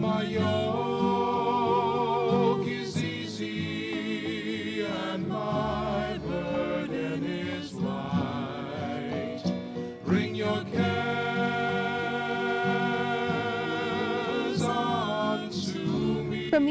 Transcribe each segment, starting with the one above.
my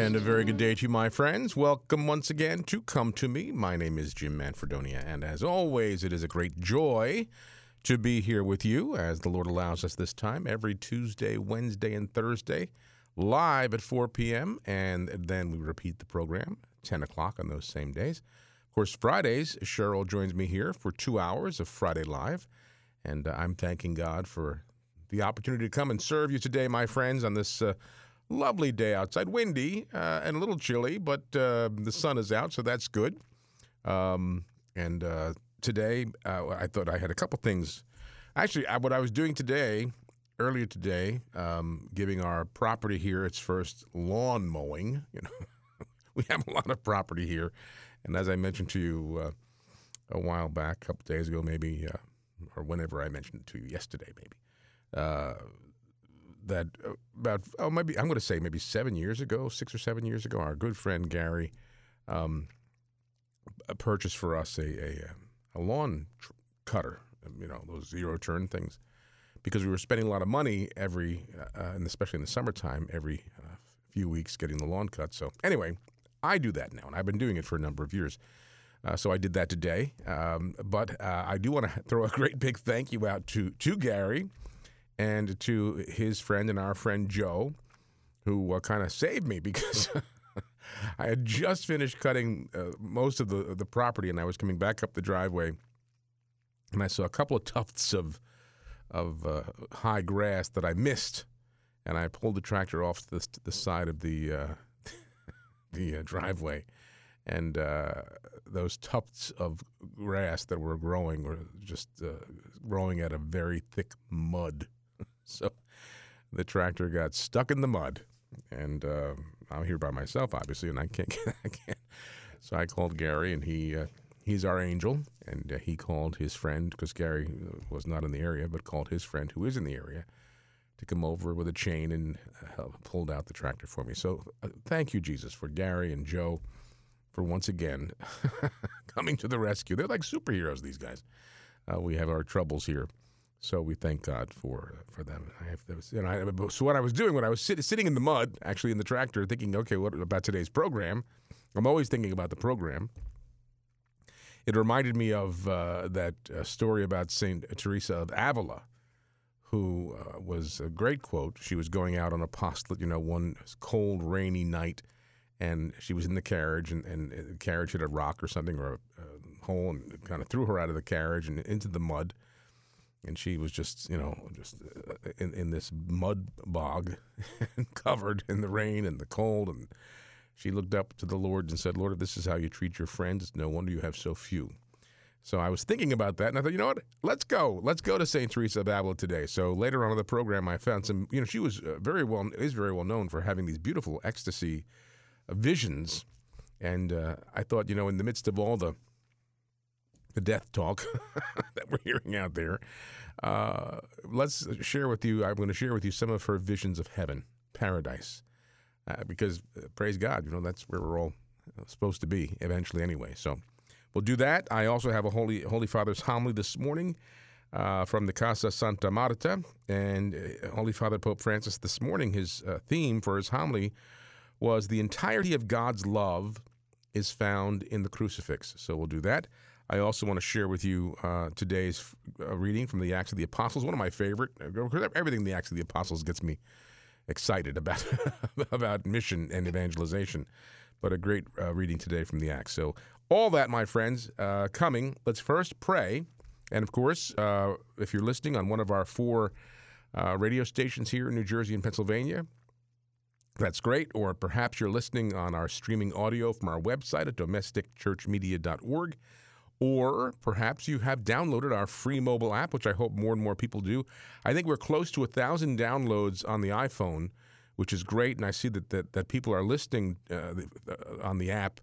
And a very good day to you, my friends. Welcome once again to Come to Me. My name is Jim Manfredonia, and as always, it is a great joy to be here with you as the Lord allows us this time every Tuesday, Wednesday, and Thursday, live at 4 p.m. And then we repeat the program 10 o'clock on those same days. Of course, Fridays, Cheryl joins me here for two hours of Friday Live, and uh, I'm thanking God for the opportunity to come and serve you today, my friends, on this. Uh, lovely day outside, windy uh, and a little chilly, but uh, the sun is out, so that's good. Um, and uh, today, uh, I thought I had a couple things. Actually, I, what I was doing today, earlier today, um, giving our property here its first lawn mowing. You know, we have a lot of property here, and as I mentioned to you uh, a while back, a couple days ago, maybe, uh, or whenever I mentioned it to you yesterday, maybe that uh, about oh maybe I'm going to say maybe seven years ago, six or seven years ago, our good friend Gary um, uh, purchased for us a a, a lawn tr- cutter, um, you know those zero turn things, because we were spending a lot of money every, uh, uh, and especially in the summertime, every uh, few weeks getting the lawn cut. So anyway, I do that now, and I've been doing it for a number of years. Uh, so I did that today, um, but uh, I do want to throw a great big thank you out to to Gary and to his friend and our friend Joe, who uh, kind of saved me because I had just finished cutting uh, most of the the property, and I was coming back up the driveway, and I saw a couple of tufts of of uh, high grass that I missed, and I pulled the tractor off to the, to the side of the uh, the uh, driveway, and uh, those tufts of grass that were growing were just growing out of very thick mud. So the tractor got stuck in the mud, and uh, I'm here by myself, obviously, and I can't. Get, I can't. So I called Gary, and he uh, he's our angel, and uh, he called his friend because Gary uh, was not in the area, but called his friend who is in the area to come over with a chain and uh, pulled out the tractor for me. So uh, thank you, Jesus, for Gary and Joe for once again coming to the rescue. They're like superheroes, these guys. We have our troubles here. So we thank God for for them. I have, was, you know, I, so what I was doing when I was sit, sitting in the mud, actually in the tractor, thinking, okay, what about today's program? I'm always thinking about the program. It reminded me of uh, that uh, story about Saint Teresa of Avila, who uh, was a great quote. She was going out on a apostolate, you know, one cold, rainy night, and she was in the carriage, and, and the carriage hit a rock or something or a, a hole, and kind of threw her out of the carriage and into the mud and she was just you know just uh, in, in this mud bog covered in the rain and the cold and she looked up to the lord and said lord if this is how you treat your friends no wonder you have so few. So i was thinking about that and i thought you know what? Let's go. Let's go to st teresa of avila today. So later on in the program i found some you know she was uh, very well is very well known for having these beautiful ecstasy uh, visions. And uh, i thought you know in the midst of all the the death talk that we're hearing out there. Uh, let's share with you. I'm going to share with you some of her visions of heaven, paradise, uh, because uh, praise God, you know that's where we're all supposed to be eventually, anyway. So we'll do that. I also have a Holy Holy Father's homily this morning. Uh, from the Casa Santa Marta, and uh, Holy Father Pope Francis this morning, his uh, theme for his homily was the entirety of God's love is found in the crucifix. So we'll do that. I also want to share with you uh, today's uh, reading from the Acts of the Apostles, one of my favorite. uh, Everything in the Acts of the Apostles gets me excited about about mission and evangelization. But a great uh, reading today from the Acts. So all that, my friends, uh, coming. Let's first pray, and of course, uh, if you're listening on one of our four radio stations here in New Jersey and Pennsylvania, that's great. Or perhaps you're listening on our streaming audio from our website at domesticchurchmedia.org or perhaps you have downloaded our free mobile app, which I hope more and more people do. I think we're close to a thousand downloads on the iPhone, which is great, and I see that that, that people are listening uh, uh, on the app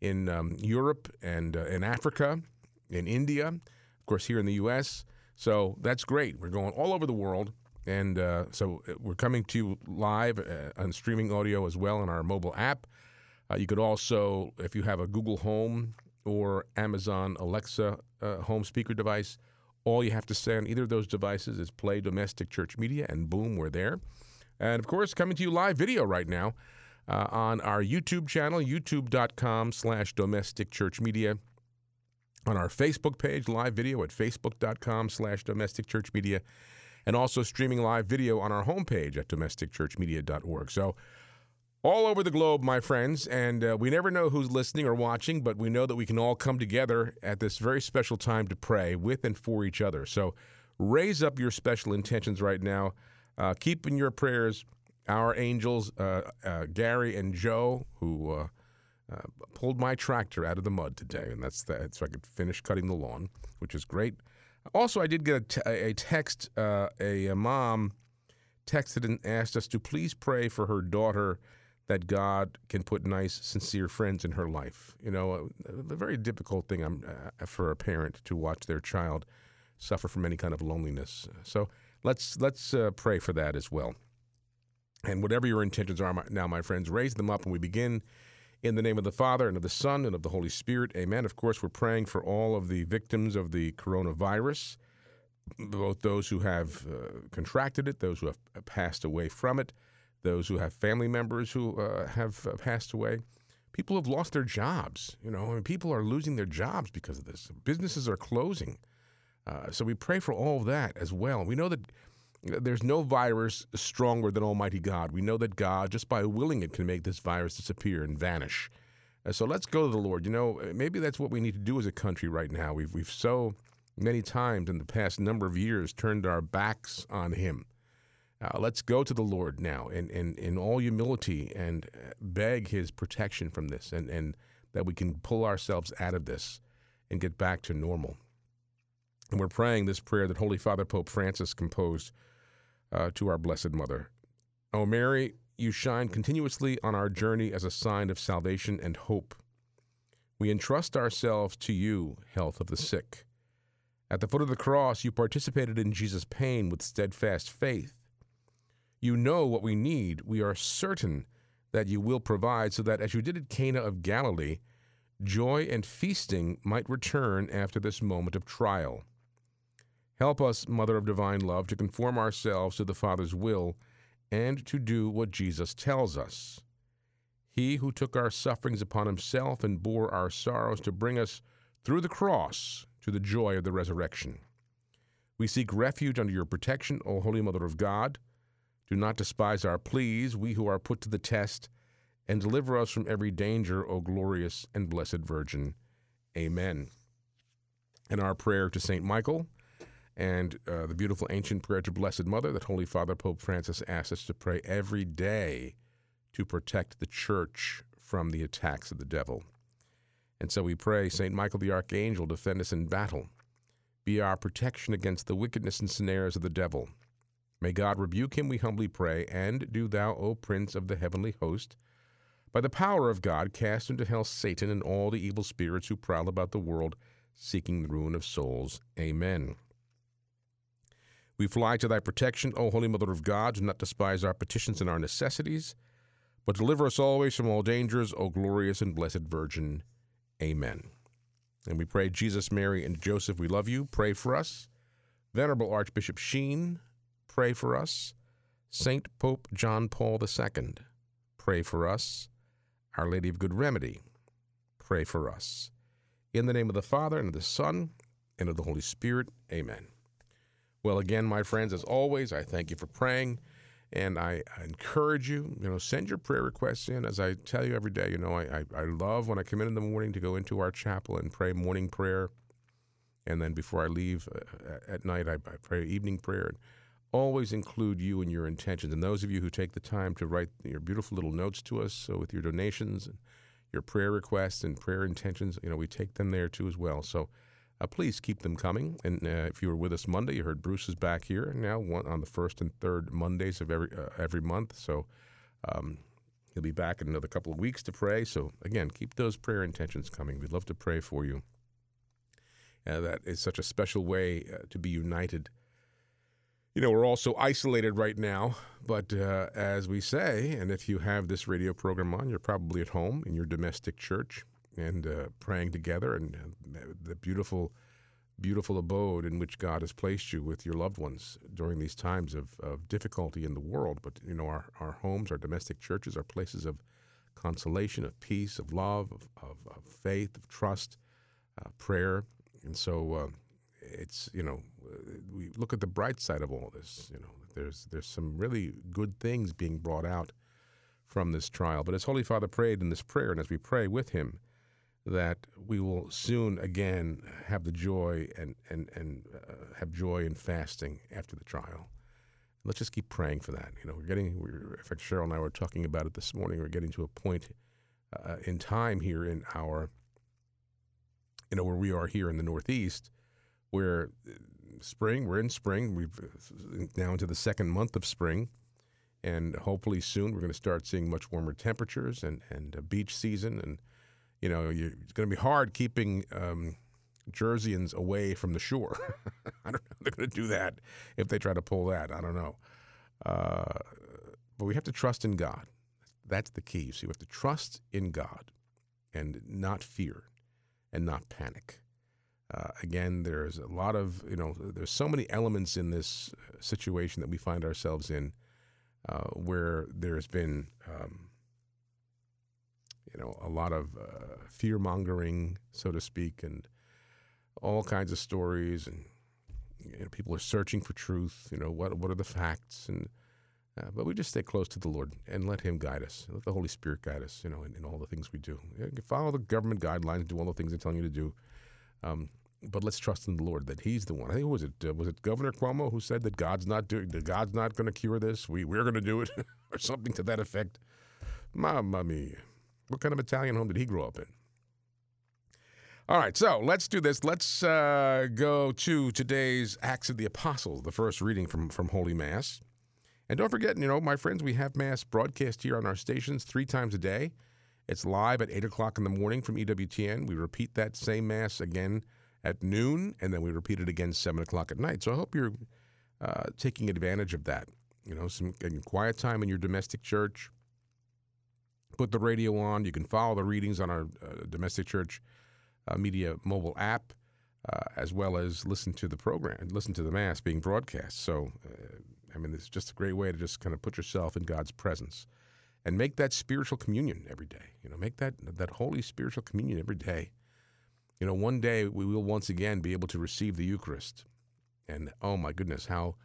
in um, Europe and uh, in Africa, in India, of course here in the U.S. So that's great. We're going all over the world, and uh, so uh, we're coming to you live uh, on streaming audio as well on our mobile app. You could also, if you have a Google Home or Amazon Alexa uh, home speaker device, all you have to say on either of those devices is play domestic church media, and boom, we're there. And of course, coming to you live video right now uh, on our YouTube channel, youtube.com slash domestic church media. On our Facebook page, live video at facebook.com slash domestic church media. And also streaming live video on our homepage at domesticchurchmedia.org. So all over the globe, my friends, and uh, we never know who's listening or watching, but we know that we can all come together at this very special time to pray with and for each other. So raise up your special intentions right now. Uh, keep in your prayers our angels, uh, uh, Gary and Joe, who uh, uh, pulled my tractor out of the mud today, and that's that, so I could finish cutting the lawn, which is great. Also, I did get a, t- a text. A, a mom texted and asked us to please pray for her daughter that God can put nice, sincere friends in her life. You know, a, very difficult thing uh, for a parent to watch their child suffer from any kind of loneliness. So let's let's uh, pray for that as well. And whatever your intentions are my, now, my friends, raise them up, and we begin in the name of the Father and of the Son and of the Holy Spirit. Amen. Of course, we're praying for all of the victims of the coronavirus, both those who have uh, contracted it, those who have passed away from it, those who have family members who uh, have uh, passed away. People have lost their jobs. You know, I mean, people are losing their jobs because of this. Businesses are closing. Uh, so we pray for all of that as well. We know that there's no virus stronger than Almighty God. We know that God, just by willing it, can make this virus disappear and vanish. Uh, so let's go to the Lord. You know, maybe that's what we need to do as a country right now. We've we've so many times in the past number of years turned our backs on Him. Uh, let's go to the Lord now in, in, all humility and uh, beg His protection from this and, and that we can pull ourselves out of this and get back to normal. And we're praying this prayer that Holy Father Pope Francis composed uh, to our Blessed Mother. O Mary, you shine continuously on our journey as a sign of salvation and hope. We entrust ourselves to you, health of the sick. At the foot of the cross, you participated in Jesus' pain with steadfast faith. You know what we need. We are certain that you will provide so that, as you did at Cana of Galilee, joy and feasting might return after this moment of trial. Help us, Mother of Divine Love, to conform ourselves to the Father's will and to do what Jesus tells us. He who took our sufferings upon himself and bore our sorrows to bring us through the cross to the joy of the resurrection. We seek refuge under your protection, O Holy Mother of God. Do not despise our pleas, we who are put to the test, and deliver us from every danger, O glorious and blessed Virgin. Amen. And our prayer to St. Michael and uh, the beautiful ancient prayer to Blessed Mother that Holy Father Pope Francis asks us to pray every day to protect the church from the attacks of the devil. And so we pray, St. Michael the Archangel, defend us in battle. Be our protection against the wickedness and snares of the devil. May God rebuke him, we humbly pray, and do thou, O Prince of the heavenly host, by the power of God, cast into hell Satan and all the evil spirits who prowl about the world, seeking the ruin of souls. Amen. We fly to thy protection, O Holy Mother of God. Do not despise our petitions and our necessities, but deliver us always from all dangers, O glorious and blessed Virgin. Amen. And we pray, Jesus, Mary, and Joseph, we love you. Pray for us. Venerable Archbishop Sheen, pray for us. Saint Pope John Paul II, pray for us. Our Lady of Good Remedy, pray for us. In the name of the Father, and of the Son, and of the Holy Spirit, amen. Well, again, my friends, as always, I thank you for praying, and I, I encourage you, you know, send your prayer requests in. As I tell you every day, you know, I, I, I love when I come in in the morning to go into our chapel and pray morning prayer, and then before I leave uh, at night, I, I pray evening prayer. And always include you and your intentions. And those of you who take the time to write your beautiful little notes to us so with your donations and your prayer requests and prayer intentions. You know, we take them there too as well. So uh, please keep them coming. And uh, if you were with us Monday, you heard Bruce is back here now on the first and third Mondays of every uh, every month. So um, he'll be back in another couple of weeks to pray. So again, keep those prayer intentions coming. We'd love to pray for you. Uh, that is such a special way uh, to be united. You know, we're all so isolated right now, but uh, as we say, and if you have this radio program on, you're probably at home in your domestic church and uh, praying together and uh, the beautiful, beautiful abode in which God has placed you with your loved ones during these times of, of difficulty in the world. But, you know, our, our homes, our domestic churches are places of consolation, of peace, of love, of, of, of faith, of trust, uh, prayer. And so uh, it's, you know, we look at the bright side of all this. You know, there's, there's some really good things being brought out from this trial. But as Holy Father prayed in this prayer, and as we pray with him, that we will soon again have the joy and and and uh, have joy in fasting after the trial. Let's just keep praying for that. You know, we're getting. We're, in fact, Cheryl and I were talking about it this morning. We're getting to a point uh, in time here in our, you know, where we are here in the Northeast, where uh, spring. We're in spring. We've uh, now into the second month of spring. And hopefully soon we're going to start seeing much warmer temperatures and, and a beach season and you know, you, it's going to be hard keeping um, Jerseyans away from the shore. I don't know they're going to do that if they try to pull that. I don't know. Uh, but we have to trust in God. That's the key. You see, we have to trust in God and not fear and not panic. Uh, again, there's a lot of, you know, there's so many elements in this situation that we find ourselves in uh, where there's been. Um, you know, a lot of uh, fear mongering, so to speak, and all kinds of stories. And you know, people are searching for truth. You know, what what are the facts? And uh, but we just stay close to the Lord and let Him guide us. Let the Holy Spirit guide us. You know, in, in all the things we do. You follow the government guidelines, do all the things they're telling you to do. Um, but let's trust in the Lord that He's the one. I think was it uh, was it Governor Cuomo who said that God's not doing that God's not going to cure this. We we're going to do it, or something to that effect. Mamma mia. What kind of Italian home did he grow up in? All right, so let's do this. Let's uh, go to today's Acts of the Apostles, the first reading from, from Holy Mass. And don't forget, you know, my friends, we have Mass broadcast here on our stations three times a day. It's live at 8 o'clock in the morning from EWTN. We repeat that same Mass again at noon, and then we repeat it again 7 o'clock at night. So I hope you're uh, taking advantage of that. You know, some quiet time in your domestic church put the radio on. You can follow the readings on our uh, domestic church uh, media mobile app, uh, as well as listen to the program, listen to the mass being broadcast. So, uh, I mean, it's just a great way to just kind of put yourself in God's presence and make that spiritual communion every day. You know, make that that holy spiritual communion every day. You know, one day we will once again be able to receive the Eucharist, and oh my goodness, how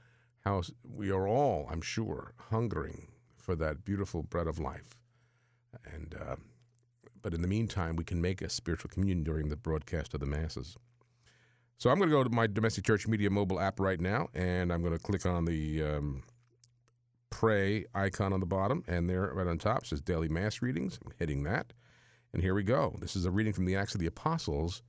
how we are all, I'm sure, hungering for that beautiful bread of life. And uh, but in the meantime, we can make a spiritual communion during the broadcast of the masses. So I'm going to go to my domestic church media mobile app right now, and I'm going to click on the um, pray icon on the bottom, and there right on top says daily mass readings. I'm hitting that, and here we go. This is a reading from the Acts of the Apostles,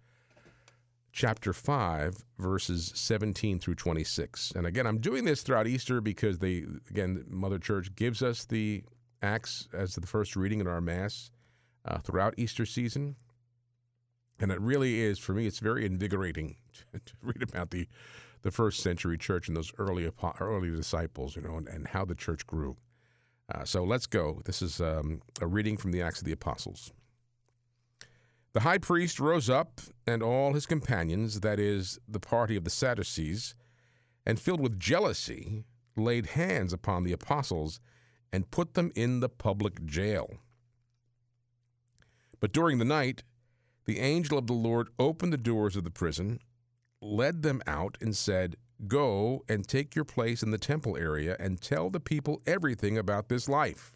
chapter 5, verses 17 through 26. And again, I'm doing this throughout Easter because they, again, Mother Church gives us the Acts as the first reading in our Mass uh, throughout Easter season. And it really is, for me, it's very invigorating to, read about the, the first century church and those early, early disciples, you know, and, and how the church grew. Uh, so let's go. This is um, a reading from the Acts of the Apostles. The high priest rose up, and all his companions, that is, the party of the Sadducees, and filled with jealousy, laid hands upon the apostles and put them in the public jail. But during the night, the angel of the Lord opened the doors of the prison, led them out, and said, Go and take your place in the temple area and tell the people everything about this life.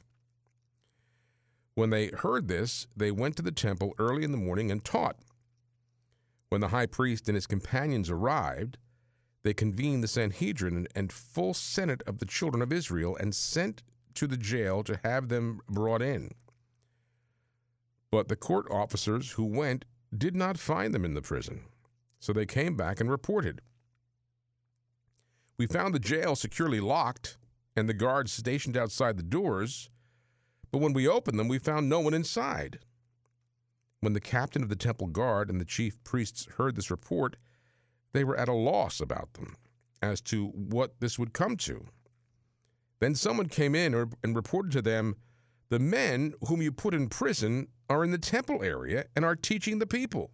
When they heard this, they went to the temple early in the morning and taught. When the high priest and his companions arrived, they convened the Sanhedrin and full senate of the children of Israel and sent to the jail to have them brought in. But the court officers who went did not find them in the prison. So they came back and reported. We found the jail securely locked and the guards stationed outside the doors, but when we opened them, we found no one inside. When the captain of the temple guard and the chief priests heard this report, they were at a loss about them as to what this would come to. Then someone came in and reported to them, The men whom you put in prison are in the temple area and are teaching the people.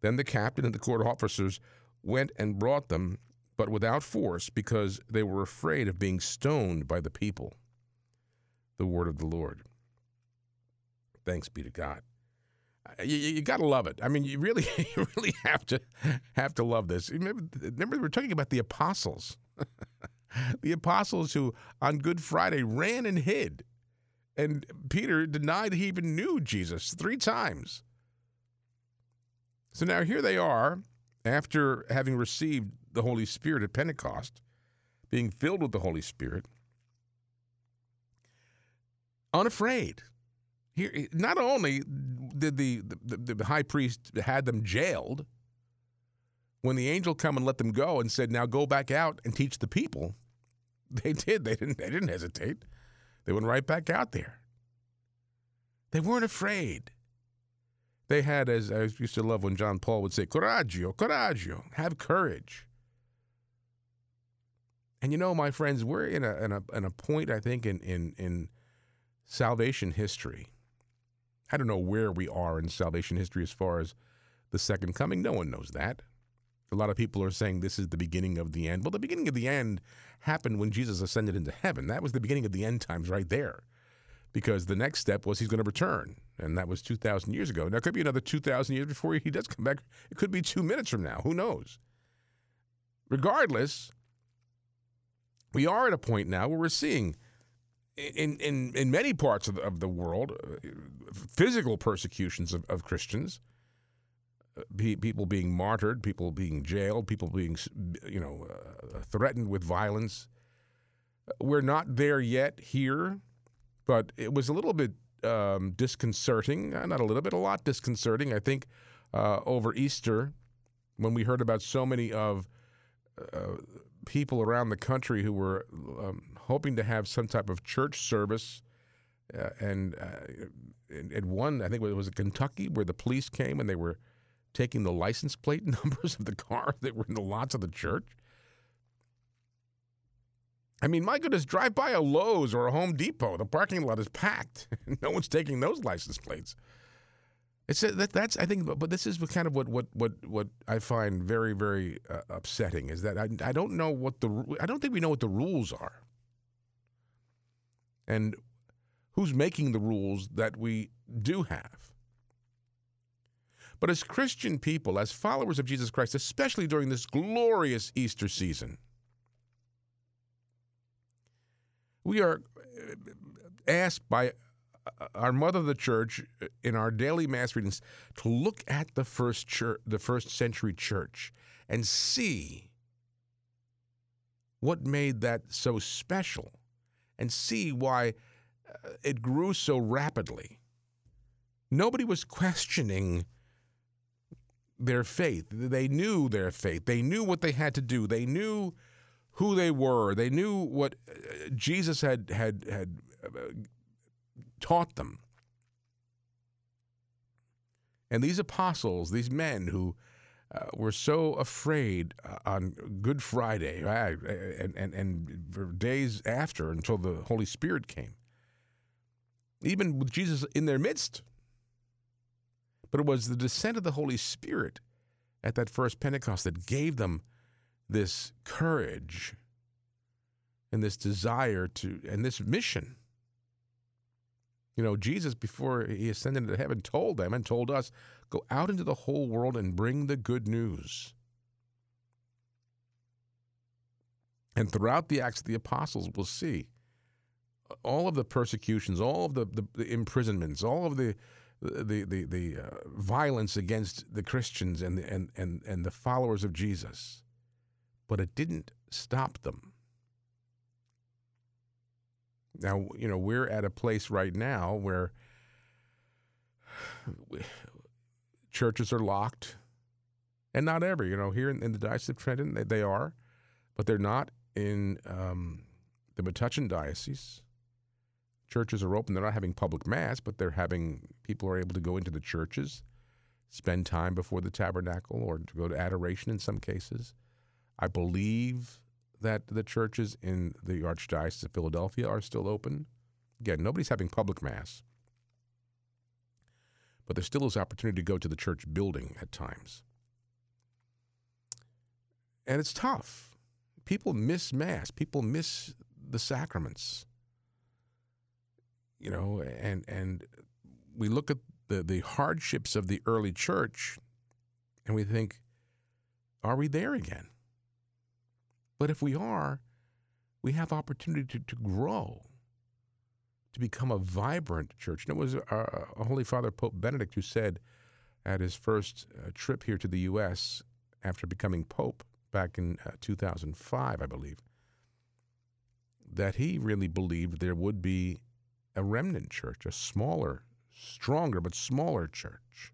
Then the captain and the court officers went and brought them, but without force, because they were afraid of being stoned by the people. The word of the Lord. Thanks be to God. Uh, You, you got to love it. I mean, you really, you really have to have to love this. Remember, remember we we're talking about the apostles, the apostles who on Good Friday ran and hid, and Peter denied he even knew Jesus three times. So now here they are, after having received the Holy Spirit at Pentecost, being filled with the Holy Spirit, unafraid. Here, eh, not only did the, the, the high priest had them jailed, when the angel come and let them go and said, "Now go back out and teach the people," they did. They didn't. They didn't hesitate. They went right back out there. They weren't afraid. They had, as I used to love when John Paul would say, "Coraggio, coraggio, have courage." And you know, my friends, we're in a in a, in a point I think in in in salvation history. I don't know where we are in salvation history as far as the second coming. No one knows that. A lot of people are saying this is the beginning of the end. Well, the beginning of the end happened when Jesus ascended into heaven. That was the beginning of the end times right there. Because the next step was he's going to return. And that was 2,000 years ago. Now, it could be another 2,000 years before he does come back. It could be two minutes from now. Who knows? Regardless, we are at a point now where we're seeing in, in, in many parts of the, of the world uh, physical persecutions of, of Christians people being martyred, people being jailed, people being, you know, uh, threatened with violence. We're not there yet here, but it was a little bit um, disconcerting. Uh, not a little bit, a lot disconcerting. I think uh, over Easter, when we heard about so many of uh, people around the country who were um, hoping to have some type of church service. Uh, and at one, I think it was in Kentucky, where the police came and they were taking the license plate numbers of the cars that were in the lots of the church? I mean, my goodness, drive by a Lowe's or a Home Depot. The parking lot is packed. no one's taking those license plates. It's that that's I think, but this is kind of what what what what I find very very uh, upsetting is that I I don't know what the I don't think we know what the rules are, and who's making the rules that we do have. But as Christian people, as followers of Jesus Christ, especially during this glorious Easter season, we are uh, asked by uh, our mother the church in our daily mass readings to look at the first church, the first century church and see what made that so special and see why it grew so rapidly. Nobody was questioning their faith. They knew their faith. They knew what they had to do. They knew who they were. They knew what uh, Jesus had had had uh, taught them. And these apostles, these men who uh, were so afraid uh, on Good Friday and, and, and days after until the Holy Spirit came, even with Jesus in their midst, but it was the descent of the Holy Spirit at that first Pentecost that gave them this courage and this desire to, and this mission. You know, Jesus, before he ascended into heaven, told them and told us go out into the whole world and bring the good news. And throughout the Acts of the Apostles, we'll see all of the persecutions, all of the, the, the imprisonments, all of the the the the uh, violence against the Christians and the, and and and the followers of Jesus, but it didn't stop them. Now you know we're at a place right now where churches are locked, and not every. You know, here in, in the Diocese of Trenton, they, they are, but they're not in um, the Metuchen Diocese. Churches are open. They're not having public mass, but they're having people are able to go into the churches, spend time before the tabernacle, or to go to adoration in some cases. I believe that the churches in the Archdiocese of Philadelphia are still open. Again, nobody's having public mass, but there still is opportunity to go to the church building at times. And it's tough. People miss mass. People miss the sacraments. You know, and and we look at the, the hardships of the early church and we think, are we there again? But if we are, we have opportunity to, to grow, to become a vibrant church. And it was uh, Holy Father Pope Benedict who said at his first uh, trip here to the U.S. after becoming Pope back in uh, 2005, I believe, that he really believed there would be a remnant church, a smaller, stronger, but smaller church.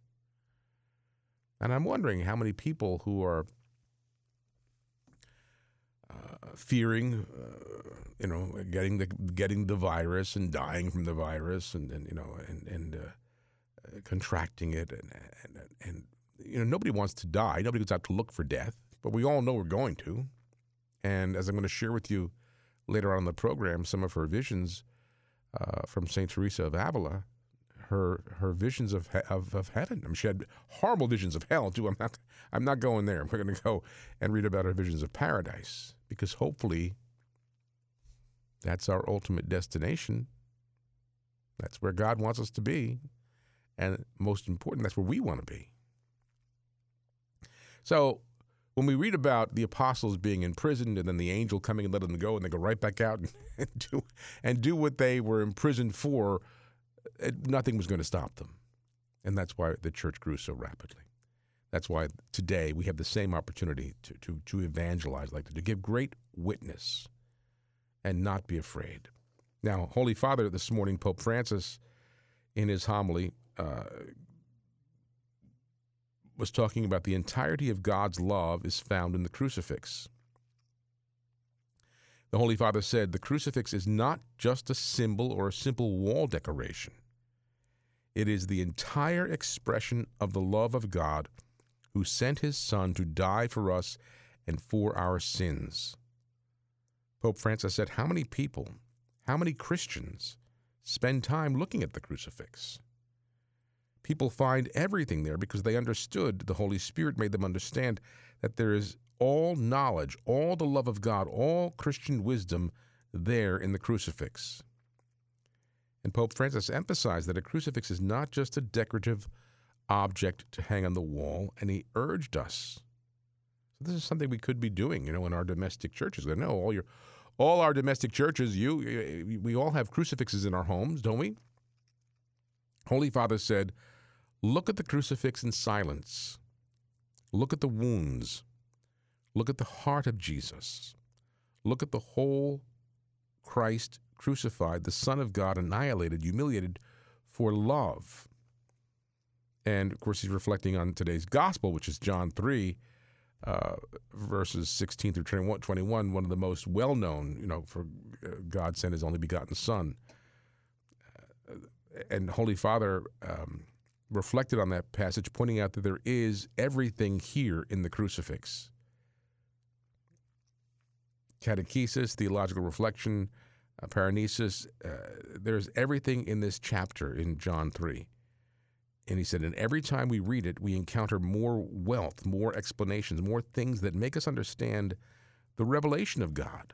And I'm wondering how many people who are fearing, uh, you know, getting the getting the virus and dying from the virus, and, and you know, and and uh, uh, contracting it, and, and and you know, nobody wants to die. Nobody goes out to look for death, but we all know we're going to. And as I'm going to share with you later on in the program, some of her visions uh, from Saint Teresa of Avila, her her visions of, of of heaven. I mean, she had horrible visions of hell too. I'm not I'm not going there. We're going to go and read about her visions of paradise because hopefully that's our ultimate destination. That's where God wants us to be, and most important, that's where we want to be. So. When we read about the apostles being imprisoned and then the angel coming and letting them go, and they go right back out and, and do and do what they were imprisoned for, nothing was going to stop them. And that's why the church grew so rapidly. That's why today we have the same opportunity to, to, to evangelize, like that, to give great witness and not be afraid. Now, Holy Father, this morning, Pope Francis, in his homily, uh, was talking about the entirety of God's love is found in the crucifix. The Holy Father said the crucifix is not just a symbol or a simple wall decoration. It is the entire expression of the love of God who sent his Son to die for us and for our sins. Pope Francis said, How many people, how many Christians spend time looking at the crucifix? People find everything there because they understood, the Holy Spirit made them understand that there is all knowledge, all the love of God, all Christian wisdom there in the crucifix. And Pope Francis emphasized that a crucifix is not just a decorative object to hang on the wall, and he urged us. So this is something we could be doing, you know, in our domestic churches. I know all your, all our domestic churches, you, we all have crucifixes in our homes, don't we? Holy Father said, "Look at the crucifix in silence. Look at the wounds. Look at the heart of Jesus. Look at the whole Christ crucified, the Son of God annihilated, humiliated for love. And of course, he's reflecting on today's gospel, which is John 3, uh, verses 16 through 21, 21, one of the most well known, you know, for uh, God sent his only begotten Son. Uh, and Holy Father um, reflected on that passage, pointing out that there is everything here in the crucifix catechesis, theological reflection, uh, paraenesis. Uh, there's everything in this chapter in John 3. And he said, and every time we read it, we encounter more wealth, more explanations, more things that make us understand the revelation of God.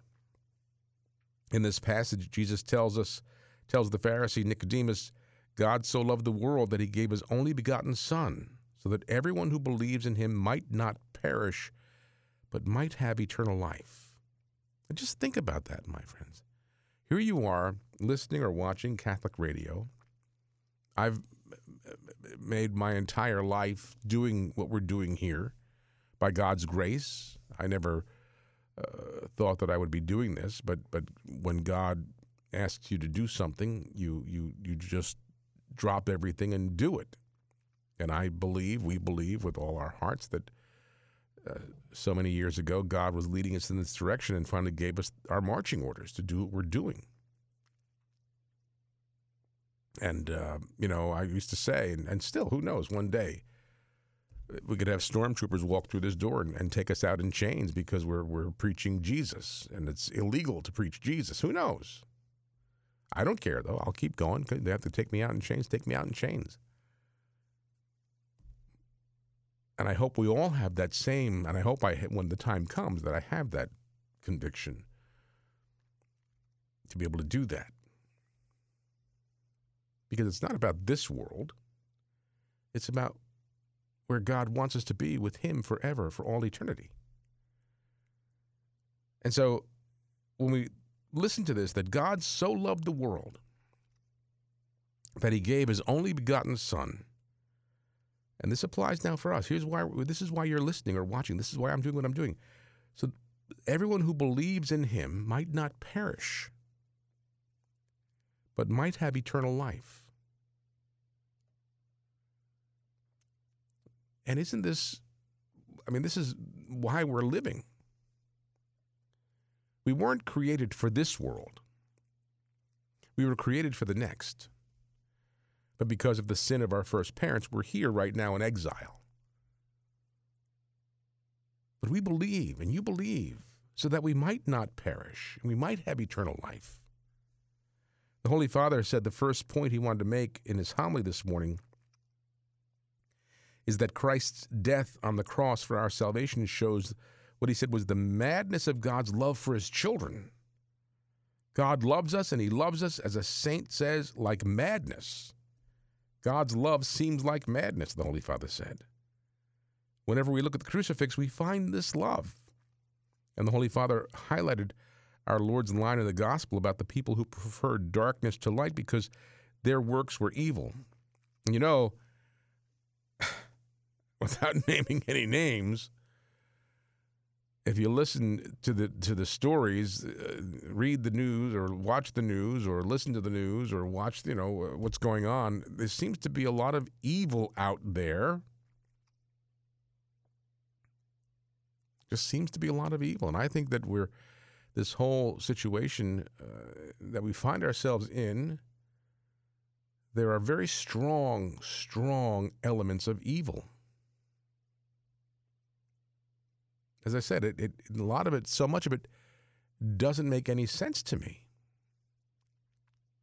In this passage, Jesus tells us, tells the Pharisee Nicodemus, God so loved the world that he gave his only begotten Son, so that everyone who believes in him might not perish, but might have eternal life. And just think about that, my friends. Here you are listening or watching Catholic radio. I've made my entire life doing what we're doing here by God's grace. I never uh, thought that I would be doing this, but but when God asks you to do something, you you you just drop everything and do it. And I believe, we believe with all our hearts that so many years ago, God was leading us in this direction and finally gave us our marching orders to do what we're doing. And, uh, you know, I used to say, and, and still, who knows, one day we could have stormtroopers walk through this door and, and take us out in chains because we're, we're preaching Jesus and it's illegal to preach Jesus. Who knows? I don't care, though. I'll keep going. They have to take me out in chains, take me out in chains. And I hope we all have that same, and I hope I, when the time comes, that I have that conviction to be able to do that. Because it's not about this world, it's about where God wants us to be with Him forever, for all eternity. And so when we listen to this, that God so loved the world that He gave His only begotten Son and this applies now for us. Here's why this is why you're listening or watching. This is why I'm doing what I'm doing. So everyone who believes in him might not perish, but might have eternal life. And isn't this, I mean, this is why we're living. We weren't created for this world, we were created for the next. But because of the sin of our first parents, we're here right now in exile. But we believe, and you believe, so that we might not perish and we might have eternal life. The Holy Father said the first point he wanted to make in his homily this morning is that Christ's death on the cross for our salvation shows what he said was the madness of God's love for his children. God loves us, and he loves us, as a saint says, like madness. God's love seems like madness, the Holy Father said. Whenever we look at the crucifix, we find this love. And the Holy Father highlighted our Lord's line in the gospel about the people who preferred darkness to light because their works were evil. You know, without naming any names, if you listen to the to the stories, uh, read the news or watch the news or listen to the news or watch you know uh, what's going on, there seems to be a lot of evil out there. Just seems to be a lot of evil, and I think that we're this whole situation uh, that we find ourselves in. There are very strong, strong elements of evil. As I said, it, it, a lot of it, so much of it, doesn't make any sense to me.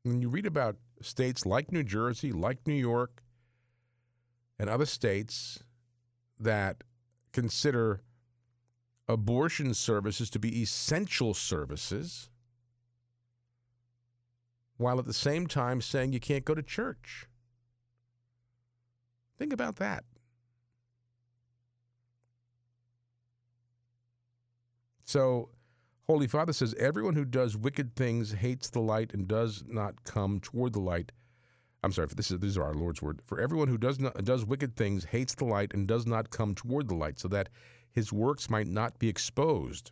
When you read about states like New Jersey, like New York, and other states that consider abortion services to be essential services, while at the same time saying you can't go to church. Think about that. So, Holy Father says, Everyone who does wicked things hates the light and does not come toward the light. I'm sorry, this is these are our Lord's word. For everyone who does not does wicked things hates the light and does not come toward the light, so that his works might not be exposed.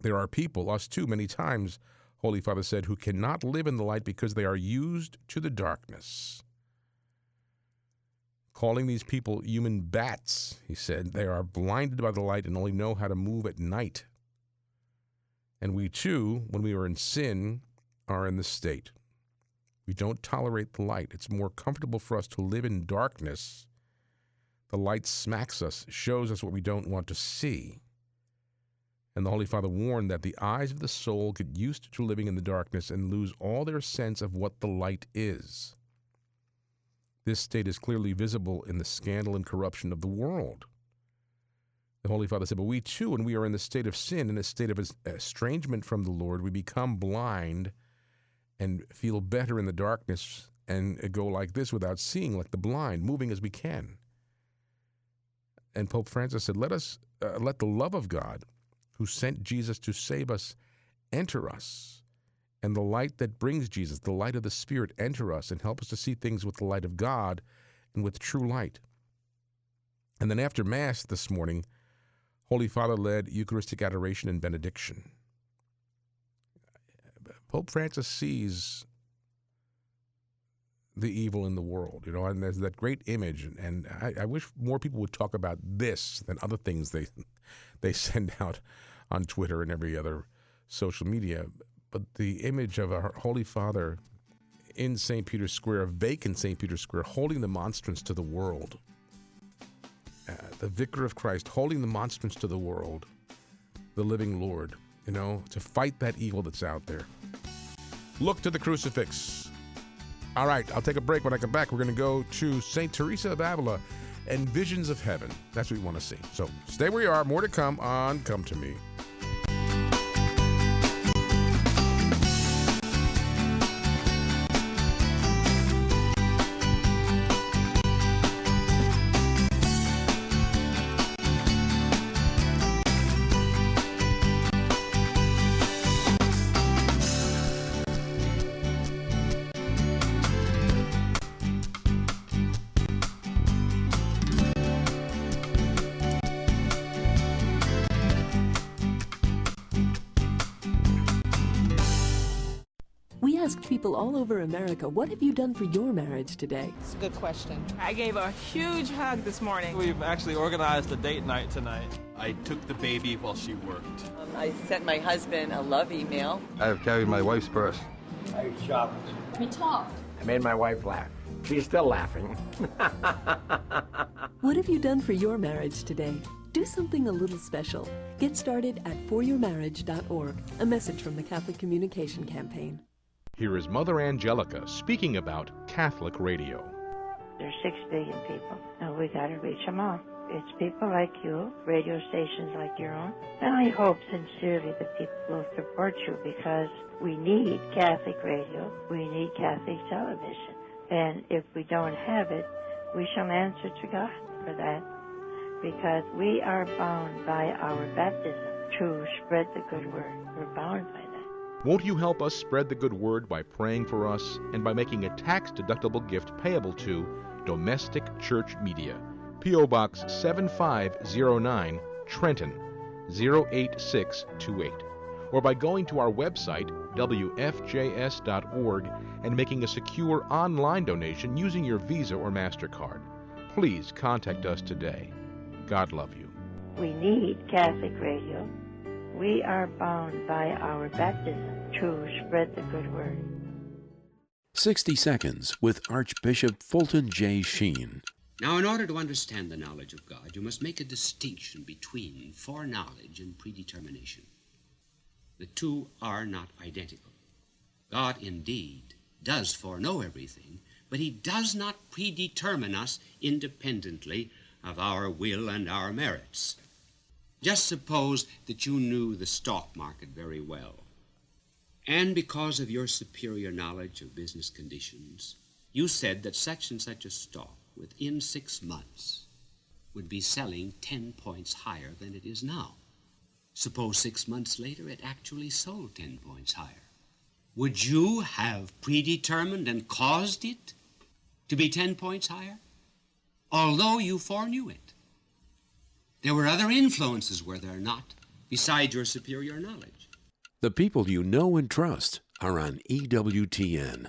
There are people, us too, many times, Holy Father said, who cannot live in the light because they are used to the darkness calling these people human bats. He said they are blinded by the light and only know how to move at night. And we too, when we are in sin, are in this state. We don't tolerate the light. It's more comfortable for us to live in darkness. The light smacks us, shows us what we don't want to see. And the Holy Father warned that the eyes of the soul get used to living in the darkness and lose all their sense of what the light is. This state is clearly visible in the scandal and corruption of the world. The Holy Father said, But we too, when we are in the state of sin, in a state of estrangement from the Lord, we become blind and feel better in the darkness and go like this without seeing, like the blind, moving as we can. And Pope Francis said, Let us uh, let the love of God, who sent Jesus to save us, enter us and the light that brings Jesus, the light of the Spirit, enter us and help us to see things with the light of God and with true light. And then after Mass this morning, Holy Father led Eucharistic adoration and benediction. Pope Francis sees the evil in the world, you know, and there's that great image, and, I, I wish more people would talk about this than other things they they send out on Twitter and every other social media. But the image of our Holy Father in St. Peter's Square, a vacant St. Peter's Square, holding the monstrance to the world, uh, the Vicar of Christ holding the monstrance to the world, the living Lord, you know, to fight that evil that's out there. Look to the crucifix. All right, I'll take a break. When I come back, we're going to go to St. Teresa of Avila and Visions of Heaven. That's what we want to see. So stay where you are. More to come on Come to Me. People all over America, what have you done for your marriage today? It's a good question. I gave a huge hug this morning. We've actually organized a date night tonight. I took the baby while she worked. Um, I sent my husband a love email. I've carried my wife's purse. I shopped. We talked. I made my wife laugh. She's still laughing. What have you done for your marriage today? Do something a little special. Get started at foryourmarriage.org. A message from the Catholic Communication Campaign. Here is Mother Angelica speaking about Catholic radio. There's six billion people, and we got to reach them all. It's people like you, radio stations like your own, and I hope sincerely that people will support you because we need Catholic radio, we need Catholic television, and if we don't have it, we shall answer to God for that because we are bound by our baptism to spread the good word. We're bound by. Won't you help us spread the good word by praying for us and by making a tax deductible gift payable to Domestic Church Media, P.O. Box 7509, Trenton 08628, or by going to our website, WFJS.org, and making a secure online donation using your Visa or MasterCard. Please contact us today. God love you. We need Catholic radio. We are bound by our baptism to spread the good word. 60 Seconds with Archbishop Fulton J. Sheen. Now, in order to understand the knowledge of God, you must make a distinction between foreknowledge and predetermination. The two are not identical. God indeed does foreknow everything, but He does not predetermine us independently of our will and our merits. Just suppose that you knew the stock market very well, and because of your superior knowledge of business conditions, you said that such and such a stock within six months would be selling 10 points higher than it is now. Suppose six months later it actually sold 10 points higher. Would you have predetermined and caused it to be 10 points higher? Although you foreknew it. There were other influences, were there not, besides your superior knowledge? The people you know and trust are on EWTN.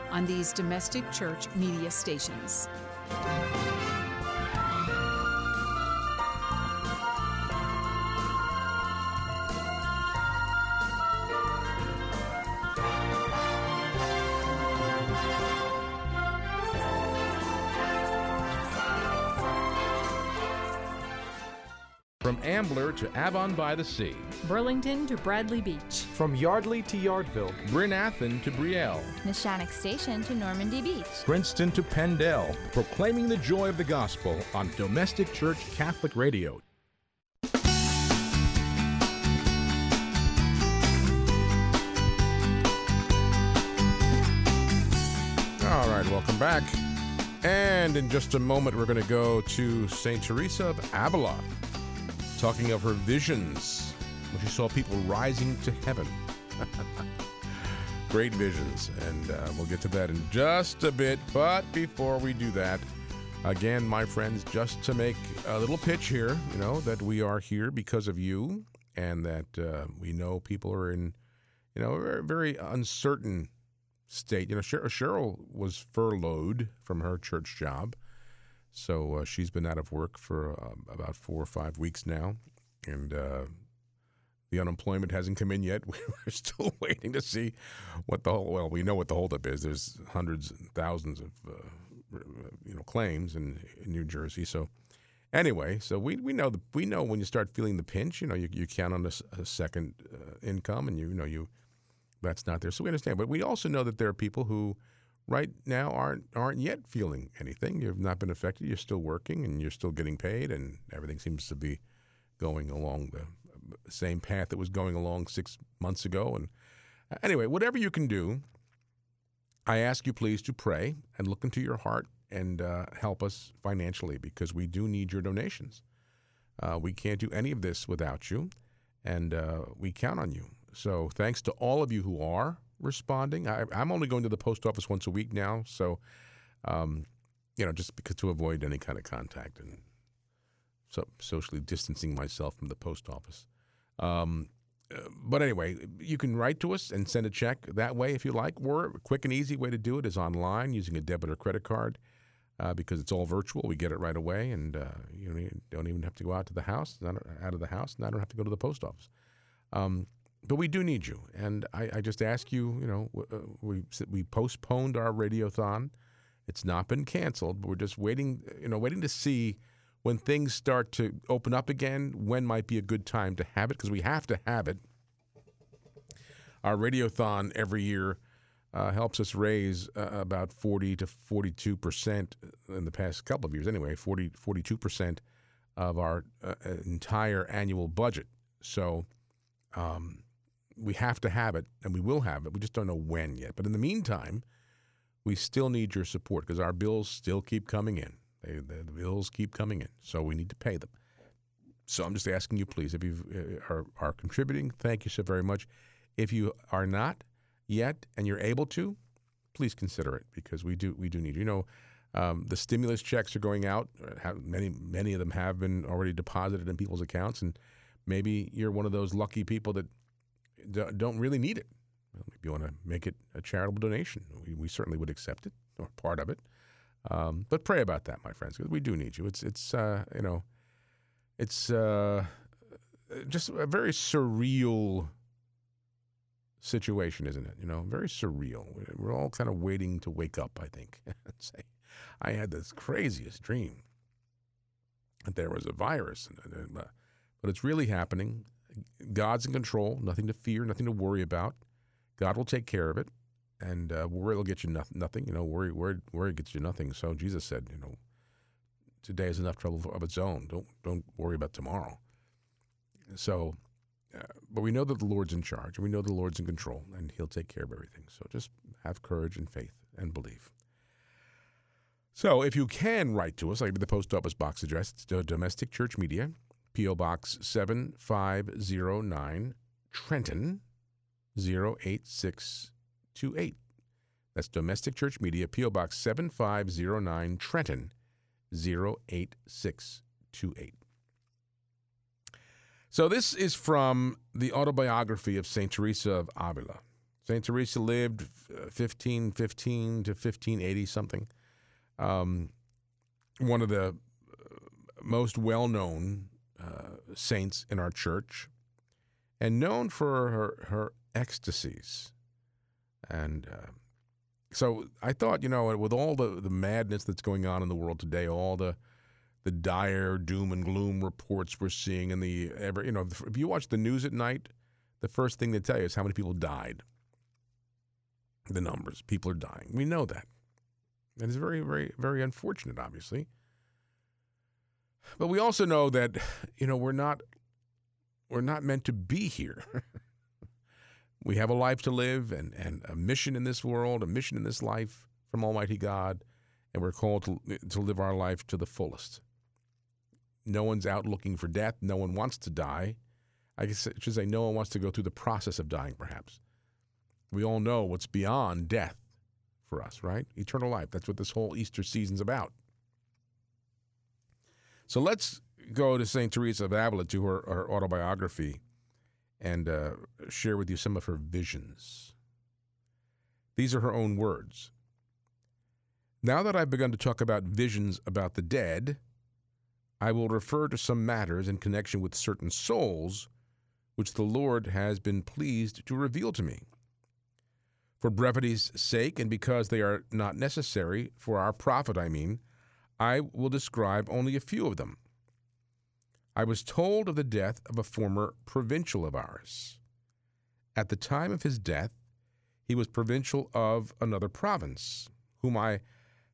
on these domestic church media stations. Ambler to Avon by the Sea, Burlington to Bradley Beach, from Yardley to Yardville, Bryn Athyn to Brielle, Neshanic Station to Normandy Beach, Princeton to Penndel, proclaiming the joy of the gospel on Domestic Church Catholic Radio. All right, welcome back. And in just a moment, we're going to go to St. Teresa of Avila talking of her visions when she saw people rising to heaven. Great visions. And uh, we'll get to that in just a bit. But before we do that, again, my friends, just to make a little pitch here, you know, that we are here because of you and that uh, we know people are in, you know, a very, very uncertain state. You know, Cheryl, Cheryl was furloughed from her church job. So uh, she's been out of work for um, about four or five weeks now. And uh, the unemployment hasn't come in yet. We're still waiting to see what the whole, well, we know what the holdup is. There's hundreds and thousands of, uh, you know, claims in, in New Jersey. So anyway, so we, we know the, we know when you start feeling the pinch, you know, you, you count on a second uh, income and you, you know, you, that's not there. So we understand. But we also know that there are people who right now aren't aren't yet feeling anything. You've not been affected. You're still working and you're still getting paid and everything seems to be going along the same path that was going along six months ago. And uh, anyway, whatever you can do, I ask you please to pray and look into your heart and uh, help us financially because we do need your donations. Uh, we can't do any of this without you, and uh, we count on you. So thanks to all of you who are responding. I, I'm only going to the post office once a week now, so um, you know, just because to avoid any kind of contact and so socially distancing myself from the post office. Um, uh, but anyway, you can write to us and send a check that way if you like. Or a quick and easy way to do it is online using a debit or credit card uh, because it's all virtual. We get it right away, and uh, you don't even, have to go out to the house, out of the house, and I don't have to go to the post office. Um, but we do need you, and I, I just ask you. You know, uh, we we postponed our radiothon. It's not been canceled, but we're just waiting. You know, waiting to see when things start to open up again. When might be a good time to have it because we have to have it. Our radiothon every year uh, helps us raise uh, about 40 to 42 percent in the past couple of years, anyway, 40, 42 percent of our uh, entire annual budget. So um, we have to have it, and we will have it. We just don't know when yet. But in the meantime, we still need your support because our bills still keep coming in. They, the, the bills keep coming in, so we need to pay them. So I'm just asking you, please, if you uh, are, are contributing, thank you so very much. If you are not yet and you're able to, please consider it because we do we do need you know um, the stimulus checks are going out. uh, many many of them have been already deposited in people's accounts, and maybe you're one of those lucky people that don't really need it. Well, maybe you want to make it a charitable donation. We, we certainly would accept it or part of it. Um, but pray about that, my friends, because we do need you. It's it's uh, you know, it's uh, just a very surreal situation, isn't it? You know, very surreal. We're- all kind of waiting to wake up. I think. Say, I had this craziest dream that there was a virus, uh, but it's really happening. God's in control. Nothing to fear. Nothing to worry about. God will take care of it, and uh, worry will get you nothing. Nothing. You know, worry, worry, worry gets you nothing. So Jesus said, you know, today is enough trouble of its own. Don't don't worry about tomorrow. So, uh, but we know that the Lord's in charge, and we know the Lord's in control, and He'll take care of everything. So just have courage and faith and believe. So, if you can write to us, I'll give you the post office box address. It's Domestic Church Media, P.O. Box 7509, Trenton 08628. That's Domestic Church Media, P.O. Box 7509, Trenton 08628. So, this is from the autobiography of St. Teresa of Avila. St. Teresa lived uh, 1515 to 1580 something. Um, one of the uh, most well known uh, saints in our church, and known for her, her ecstasies. And uh, so I thought, you know, with all the, the madness that's going on in the world today, all the the dire doom and gloom reports we're seeing, in the ever, you know, if you watch the news at night, the first thing they tell you is how many people died. The numbers, people are dying. We know that. And it's very, very, very unfortunate, obviously. But we also know that, you know, we're not we're not meant to be here. we have a life to live and, and a mission in this world, a mission in this life from Almighty God, and we're called to, to live our life to the fullest. No one's out looking for death. No one wants to die. I should say no one wants to go through the process of dying, perhaps. We all know what's beyond death for us, right? Eternal life. That's what this whole Easter season's about. So let's go to St. Teresa of Avila to her, her autobiography and uh, share with you some of her visions. These are her own words. Now that I've begun to talk about visions about the dead, I will refer to some matters in connection with certain souls which the Lord has been pleased to reveal to me. For brevity's sake, and because they are not necessary, for our profit, I mean, I will describe only a few of them. I was told of the death of a former provincial of ours. At the time of his death, he was provincial of another province, whom I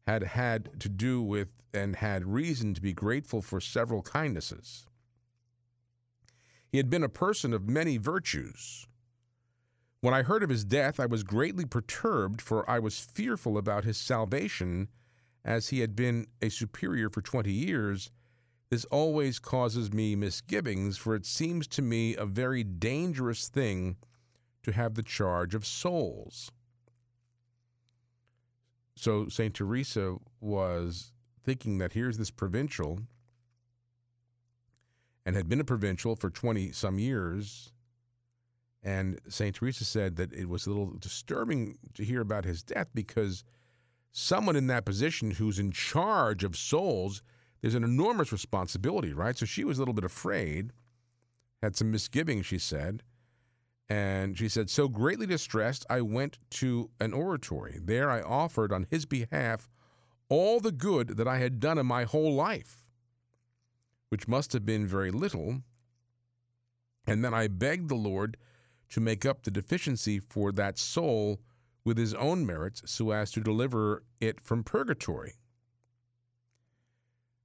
had had to do with and had reason to be grateful for several kindnesses. He had been a person of many virtues. When I heard of his death, I was greatly perturbed, for I was fearful about his salvation, as he had been a superior for twenty years. This always causes me misgivings, for it seems to me a very dangerous thing to have the charge of souls. So St. Teresa was thinking that here's this provincial and had been a provincial for 20 some years. And St. Teresa said that it was a little disturbing to hear about his death because someone in that position who's in charge of souls, there's an enormous responsibility, right? So she was a little bit afraid, had some misgivings, she said. And she said, So greatly distressed, I went to an oratory. There I offered on his behalf all the good that I had done in my whole life, which must have been very little. And then I begged the Lord to make up the deficiency for that soul with his own merits so as to deliver it from purgatory.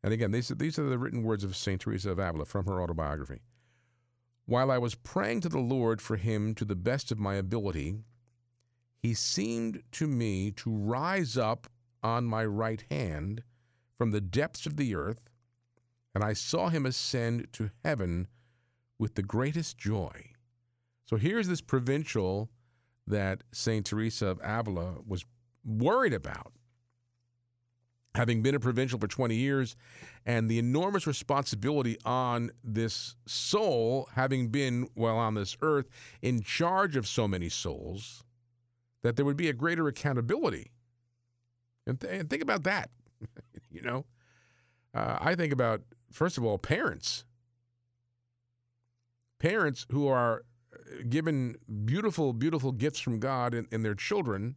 And again, these, these are the written words of St. Teresa of Avila from her autobiography. While I was praying to the Lord for him to the best of my ability, he seemed to me to rise up on my right hand from the depths of the earth, and I saw him ascend to heaven with the greatest joy. So here's this provincial that St. Teresa of Avila was worried about. Having been a provincial for 20 years and the enormous responsibility on this soul having been while on this earth in charge of so many souls that there would be a greater accountability. And, th- and think about that you know? Uh, i think about first of all parents. Parents who are given beautiful beautiful gifts from god in, in their children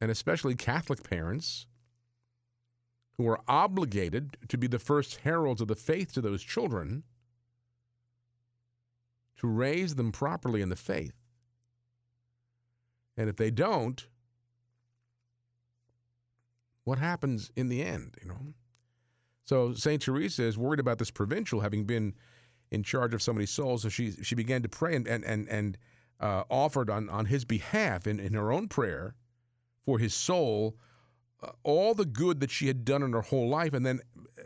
and especially Catholic parents who are obligated to be the first heralds of the faith to those children to raise them properly in the faith. And if they don't, what happens in the end, you know? So St. Teresa is worried about this provincial having been in charge of so many souls. So she, she began to pray and, and, and, and uh, offered on, on his behalf in, in her own prayer for his soul uh, all the good that she had done in her whole life and then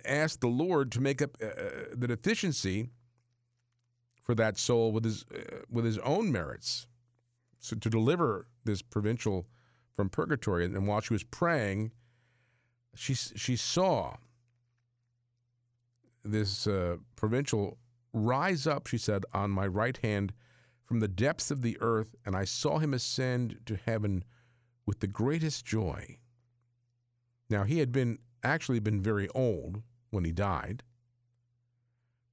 asked the Lord to make up uh, the deficiency for that soul with his uh, with his own merits so to deliver this provincial from purgatory and while she was praying she she saw this uh, provincial rise up she said on my right hand from the depths of the earth and I saw him ascend to heaven with the greatest joy. Now, he had been actually been very old when he died.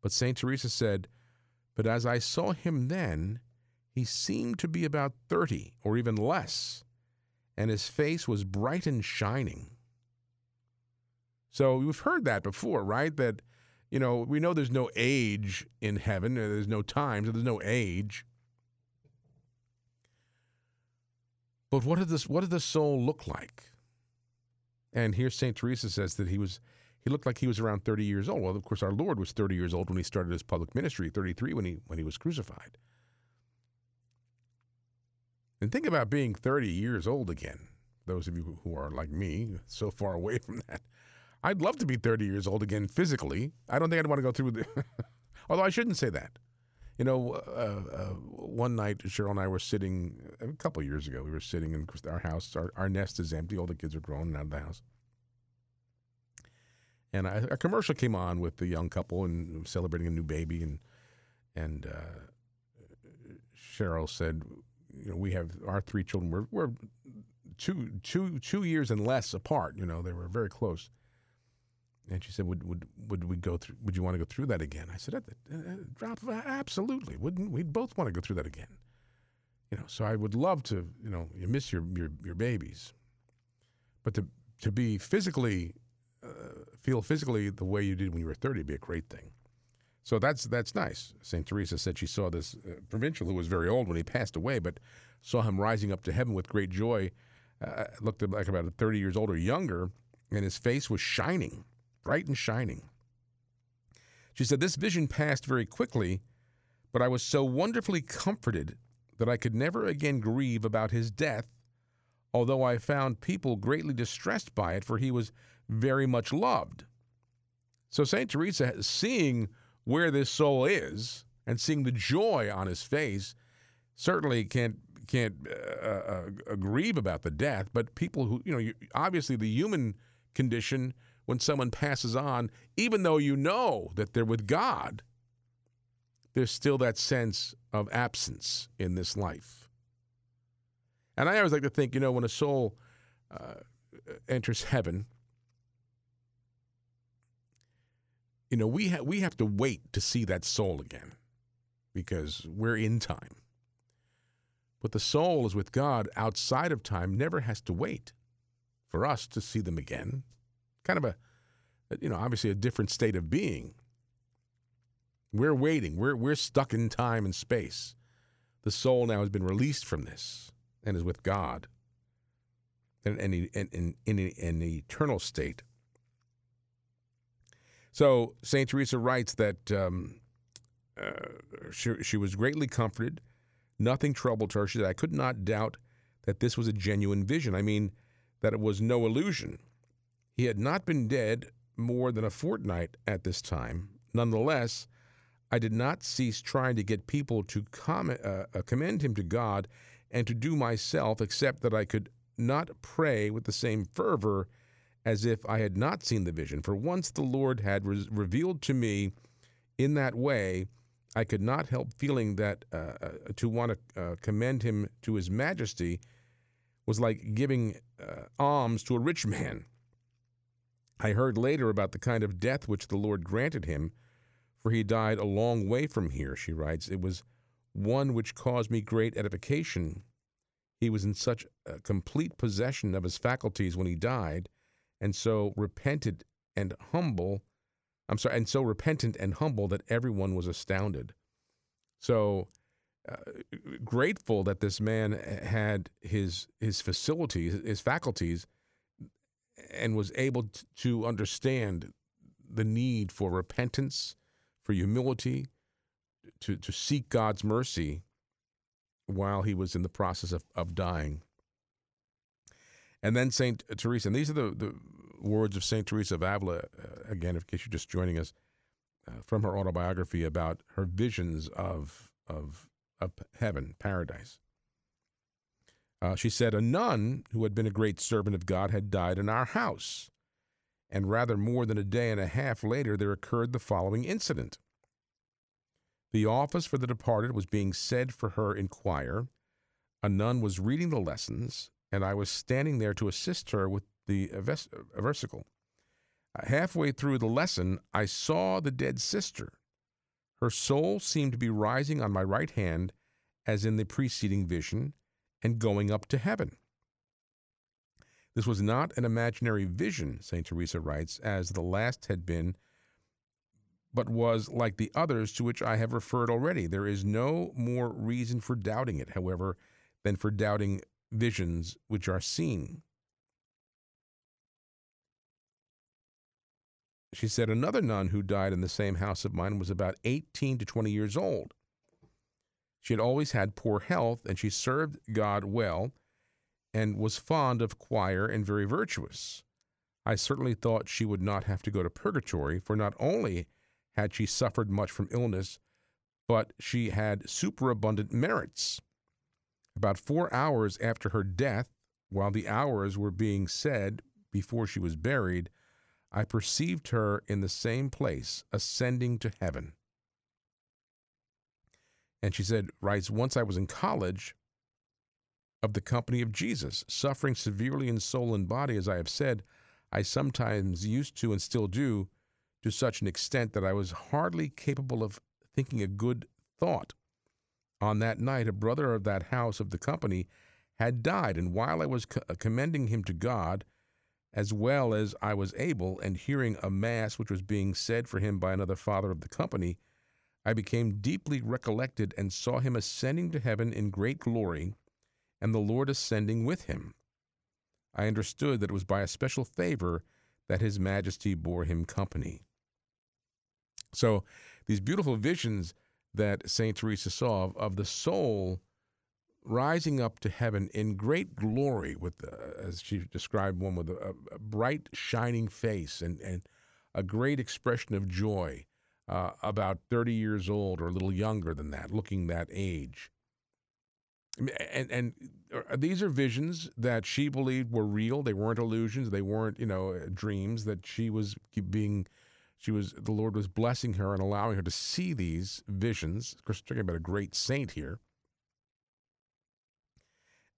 But St. Teresa said, But as I saw him then, he seemed to be about 30 or even less, and his face was bright and shining. So we've heard that before, right? That, you know, we know there's no age in heaven, there's no time, so there's no age. But what did this what did the soul look like? And here St. Teresa says that he was he looked like he was around 30 years old. Well, of course, our Lord was 30 years old when he started his public ministry, 33 when he when he was crucified. And think about being 30 years old again. those of you who are like me, so far away from that. I'd love to be 30 years old again physically. I don't think I'd want to go through the. Although I shouldn't say that. You know, uh, uh, one night Cheryl and I were sitting a couple years ago. We were sitting in our house. Our, our nest is empty. All the kids are grown and out of the house. And I, a commercial came on with the young couple and celebrating a new baby, and and uh, Cheryl said, "You know, we have our three children. We're, we're two two two years and less apart. You know, they were very close." And she said, "Would would would we go through? Would you want to go through that again?" I said, "At the uh, drop of absolutely. Wouldn't we both want to go through that again?" You know, so I would love to. You know, you miss your your, your babies, but to to be physically uh, feel physically the way you did when you were thirty would be a great thing. So that's that's nice. Saint Teresa said she saw this uh, provincial who was very old when he passed away, but saw him rising up to heaven with great joy. Uh, looked like about thirty years old or younger, and his face was shining bright and shining. She said, This vision passed very quickly, but I was so wonderfully comforted that I could never again grieve about his death, although I found people greatly distressed by it, for he was very much loved. So St. Teresa, seeing where this soul is and seeing the joy on his face, certainly can't can't uh, uh, uh grieve about the death. But people who you know, obviously the human condition when someone passes on, even though you know that they're with God, there's still that sense of absence in this life. And I always like to think, you know, when a soul uh, enters heaven, you know, we ha- we have to wait to see that soul again because we're in time. But the soul is with God outside of time, never has to wait for us to see them again kind of a, you know, obviously a different state of being. We're waiting. We're, we're stuck in time and space. The soul now has been released from this and is with God in, in, in, in, in an eternal state. So St. Teresa writes that um, uh, she, she was greatly comforted. Nothing troubled her. She said, I could not doubt that this was a genuine vision. I mean, that it was no illusion. He had not been dead more than a fortnight at this time. Nonetheless, I did not cease trying to get people to com- uh, uh, commend him to God and to do myself, except that I could not pray with the same fervor as if I had not seen the vision. For once the Lord had re- revealed to me in that way, I could not help feeling that uh, uh to want to uh, commend him to his majesty was like giving uh, alms to a rich man. I heard later about the kind of death which the Lord granted him, for he died a long way from here, she writes. It was one which caused me great edification. He was in such a complete possession of his faculties when he died, and so repented and humble. I'm sorry, and so repentant and humble that everyone was astounded. So uh, grateful that this man had his his facilities, his faculties and was able to understand the need for repentance, for humility, to, to seek God's mercy while he was in the process of, of dying. And then St. Teresa, and these are the, the words of St. Teresa of Avila, uh, again, in case you're just joining us, uh, from her autobiography about her visions of, of, of heaven, paradise. Uh, she said, A nun who had been a great servant of God had died in our house. And rather more than a day and a half later, there occurred the following incident. The office for the departed was being said for her in choir. A nun was reading the lessons, and I was standing there to assist her with the versicle. Halfway through the lesson, I saw the dead sister. Her soul seemed to be rising on my right hand, as in the preceding vision, and going up to heaven. This was not an imaginary vision, St. Teresa writes, as the last had been, but was like the others to which I have referred already. There is no more reason for doubting it, however, than for doubting visions which are seen. She said another nun who died in the same house of mine was about 18 to 20 years old. She had always had poor health, and she served God well. and was fond of choir and very virtuous. I certainly thought she would not have to go to purgatory, for not only had she suffered much from illness, but she had superabundant merits. About four hours after her death, while the hours were being said before she was buried, I perceived her in the same place, ascending to heaven. And she said, writes, Once I was in college of the company of Jesus, suffering severely in soul and body, as I have said, I sometimes used to and still do, to such an extent that I was hardly capable of thinking a good thought. On that night, a brother of that house of the company had died, and while I was co- uh, commending him to God, as well as I was able, and hearing a mass which was being said for him by another father of the company, I became deeply recollected and saw him ascending to heaven in great glory, and the Lord ascending with him. I understood that it was by a special favor that his majesty bore him company. So, these beautiful visions that St. Teresa saw of, of the soul rising up to heaven in great glory, with, as she described one, with a, a, bright, shining face and, and a great expression of joy, uh, about 30 years old or a little younger than that, looking that age. And, and uh, these are visions that she believed were real. They weren't illusions. They weren't, you know, dreams. That she was being she was the Lord was blessing her and allowing her to see these visions. Of course, we're talking about a great saint here,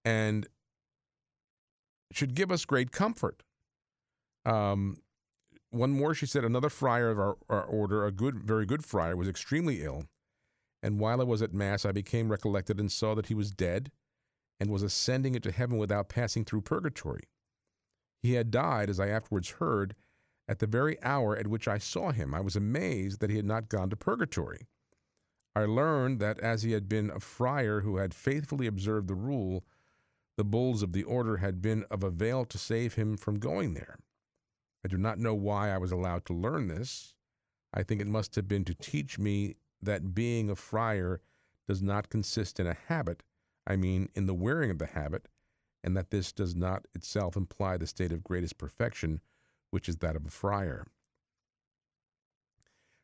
and should give us great comfort. Um, one more, she said, another friar of our, our order, a good, very good friar, was extremely ill, and while I was at mass, I became recollected and saw that he was dead, and was ascending into heaven without passing through purgatory. He had died, as I afterwards heard at the very hour at which I saw him, I was amazed that he had not gone to purgatory. I learned that as he had been a friar who had faithfully observed the rule, the bulls of the order had been of avail to save him from going there. I do not know why I was allowed to learn this. I think it must have been to teach me that being a friar does not consist in a habit, I mean, in the wearing of the habit, and that this does not itself imply the state of greatest perfection which is that of a friar.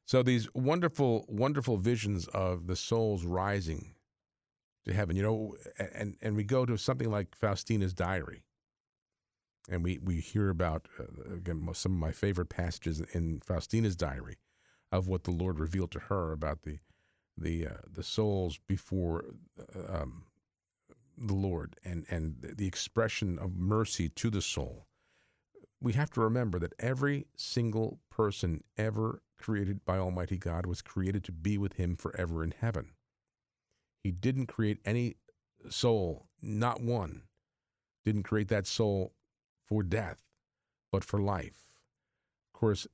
So these wonderful, wonderful visions of the souls rising to heaven, you know, and, and we go to something like Faustina's diary. And we, we hear about, uh, again, some of my favorite passages in Faustina's diary of what the Lord revealed to her about the, the, uh, the souls before uh, um, the Lord and, and the expression of mercy to the soul we have to remember that every single person ever created by Almighty God was created to be with Him forever in heaven. He didn't create any soul, not one, didn't create that soul for death, but for life. Of course,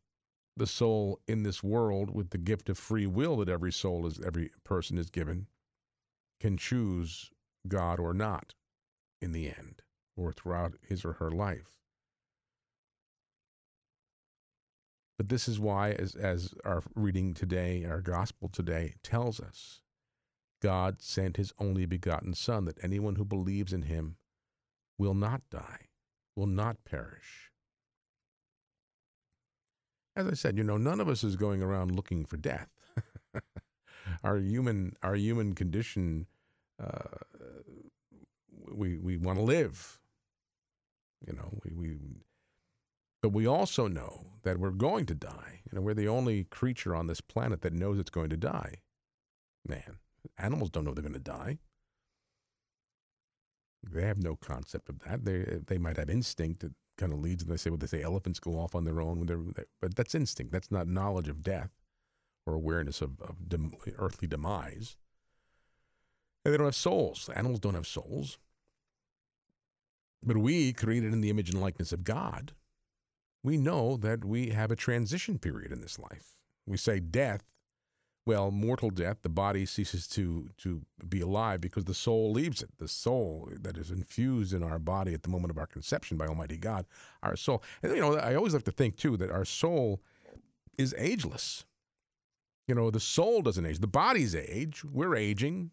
the soul in this world, with the gift of free will that every soul is, every person is given, can choose God or not in the end or throughout his or her life. But this is why, as, as our reading today, our gospel today tells us, God sent his only begotten Son, that anyone who believes in him will not die, will not perish. As I said, you know, none of us is going around looking for death. our human, our human condition, uh, we we want to live. You know, we, we but we also know that we're going to die. You know, we're the only creature on this planet that knows it's going to die. Man, animals don't know they're going to die. They have no concept of that. They eh, they might have instinct that kind of leads. And they say what they say elephants go off on their own when they're, but that's instinct. That's not knowledge of death or awareness of, of dem, earthly demise. And they don't have souls. Animals don't have souls. But we, created in the image and likeness of God, we know that we have a transition period in this life. We say death, well, mortal death, the body ceases to, to be alive because the soul leaves it. The soul that is infused in our body at the moment of our conception by Almighty God, our soul. And, you know, I always like to think, too, that our soul is ageless. You know, the soul doesn't age. The body's age. We're aging,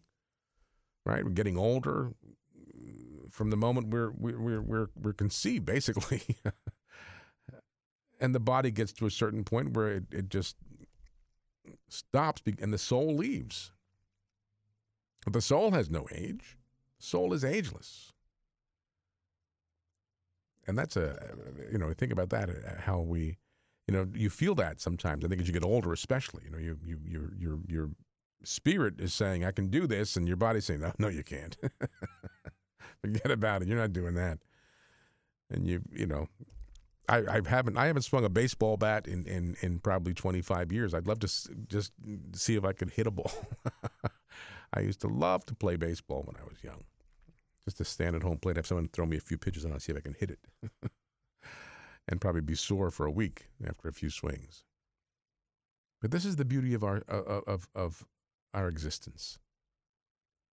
right? We're getting older, from the moment we're we're we're we're, we're conceived, basically. and the body gets to a certain point where it, it just stops and the soul leaves. The soul has no age. Soul is ageless. And that's a, you know, think about that, uh, how we, you know, you feel that sometimes. I think as you get older, especially, you know, you, you, your, your, your spirit is saying, I can do this. And your body's saying, no, no, you can't. Forget about it. You're not doing that. And you, you know, I, I haven't I haven't swung a baseball bat in, in, in probably 25 years. I'd love to s- just see if I could hit a ball. I used to love to play baseball when I was young. Just to stand at home plate, have someone throw me a few pitches and I'll see if I can hit it. and probably be sore for a week after a few swings. But this is the beauty of our of of, of our existence.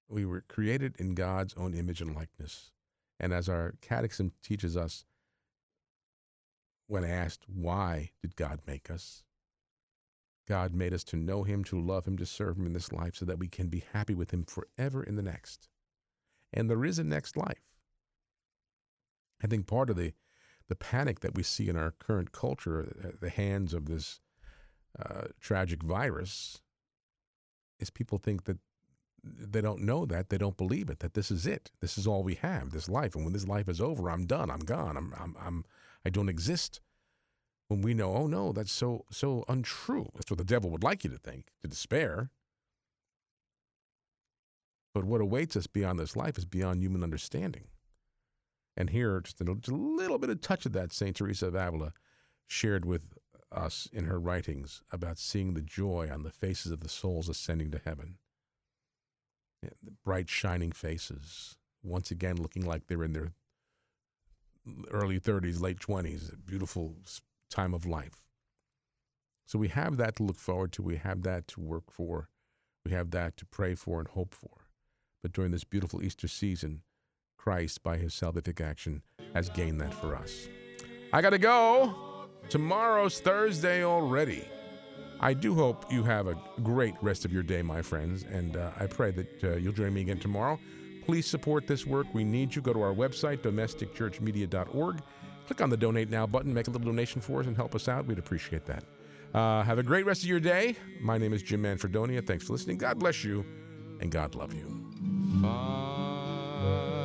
We were created in God's own image and likeness. And as our catechism teaches us, when asked, why did God make us? God made us to know Him, to love Him, to serve Him in this life so that we can be happy with Him forever in the next. And there is a next life. I think part of the, the panic that we see in our current culture at the hands of this uh, tragic virus is people think that they don't know that, they don't believe it, that this is it. This is all we have, this life. And when this life is over, I'm done, I'm gone, I'm, I'm, I'm I don't exist. When we know, oh no, that's so so untrue. That's what the devil would like you to think, to despair. But what awaits us beyond this life is beyond human understanding. And here, just a, little bit of touch of that Saint Teresa of Avila shared with us in her writings about seeing the joy on the faces of the souls ascending to heaven. Yeah, the bright, shining faces, once again looking like they're in their early 30s, late 20s, a beautiful time of life. So we have that to look forward to. We have that to work for. We have that to pray for and hope for. But during this beautiful Easter season, Christ, by his salvific action, has gained that for us. I got to go. Tomorrow's Thursday already. I do hope you have a great rest of your day, my friends, and uh, I pray that uh, you'll join me again tomorrow. Please support this work. We need you. Go to our website, domesticchurchmedia.org. Click on the Donate Now button, make a little donation for us, and help us out. We'd appreciate that. Uh, have a great rest of your day. My name is Jim Manfredonia. Thanks for listening. God bless you, and God love you. Father